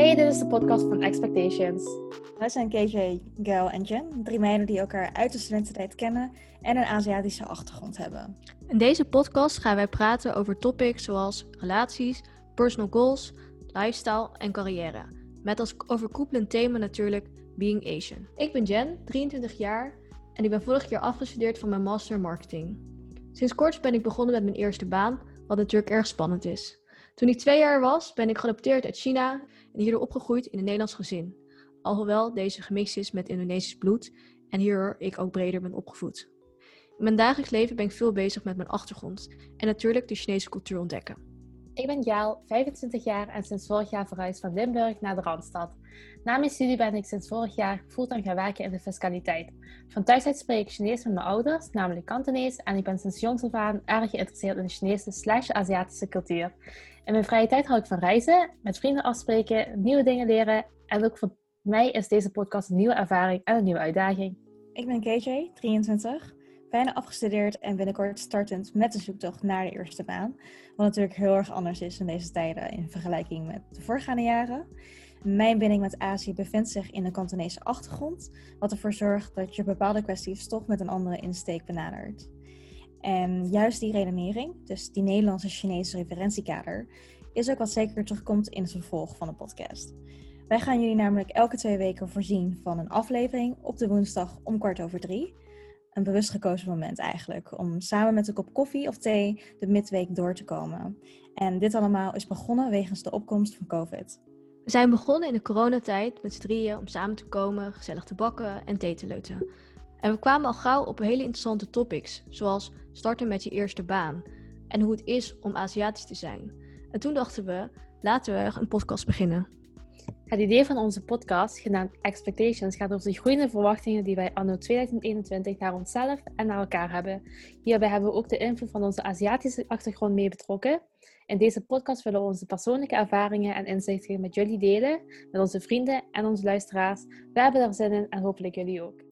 Hey, dit is de podcast van Expectations. Wij zijn KJ, Gail en Jen, drie meiden die elkaar uit de studententijd kennen en een Aziatische achtergrond hebben. In deze podcast gaan wij praten over topics zoals relaties, personal goals, lifestyle en carrière. Met als overkoepelend thema natuurlijk Being Asian. Ik ben Jen, 23 jaar en ik ben vorig jaar afgestudeerd van mijn master in marketing. Sinds kort ben ik begonnen met mijn eerste baan, wat natuurlijk erg spannend is. Toen ik twee jaar was, ben ik geadopteerd uit China en hierdoor opgegroeid in een Nederlands gezin. Alhoewel deze gemixt is met Indonesisch bloed en hierdoor ik ook breder ben opgevoed. In mijn dagelijks leven ben ik veel bezig met mijn achtergrond en natuurlijk de Chinese cultuur ontdekken. Ik ben Jaal, 25 jaar en sinds vorig jaar verhuisd van Limburg naar de Randstad. Na mijn studie ben ik sinds vorig jaar fulltime gaan werken in de fiscaliteit. Van thuis uit spreek ik Chinees met mijn ouders, namelijk Kantonees, en ik ben sinds jongs af aan erg geïnteresseerd in de Chinese slash Aziatische cultuur. In mijn vrije tijd hou ik van reizen, met vrienden afspreken, nieuwe dingen leren en ook voor mij is deze podcast een nieuwe ervaring en een nieuwe uitdaging. Ik ben KJ, 23, bijna afgestudeerd en binnenkort startend met de zoektocht naar de eerste baan. Wat natuurlijk heel erg anders is in deze tijden in vergelijking met de voorgaande jaren. Mijn binding met Azië bevindt zich in de Kantonese achtergrond, wat ervoor zorgt dat je bepaalde kwesties toch met een andere insteek benadert. En juist die redenering, dus die Nederlandse-Chinese referentiekader, is ook wat zeker terugkomt in het vervolg van de podcast. Wij gaan jullie namelijk elke twee weken voorzien van een aflevering op de woensdag om kwart over drie. Een bewust gekozen moment eigenlijk, om samen met een kop koffie of thee de midweek door te komen. En dit allemaal is begonnen wegens de opkomst van COVID. We zijn begonnen in de coronatijd met z'n drieën om samen te komen, gezellig te bakken en thee te leuten. En we kwamen al gauw op hele interessante topics, zoals starten met je eerste baan en hoe het is om Aziatisch te zijn. En toen dachten we, laten we een podcast beginnen. Het idee van onze podcast, genaamd Expectations, gaat over de groeiende verwachtingen die wij anno 2021 naar onszelf en naar elkaar hebben. Hierbij hebben we ook de invloed van onze Aziatische achtergrond mee betrokken. In deze podcast willen we onze persoonlijke ervaringen en inzichten met jullie delen, met onze vrienden en onze luisteraars. We hebben er zin in en hopelijk jullie ook.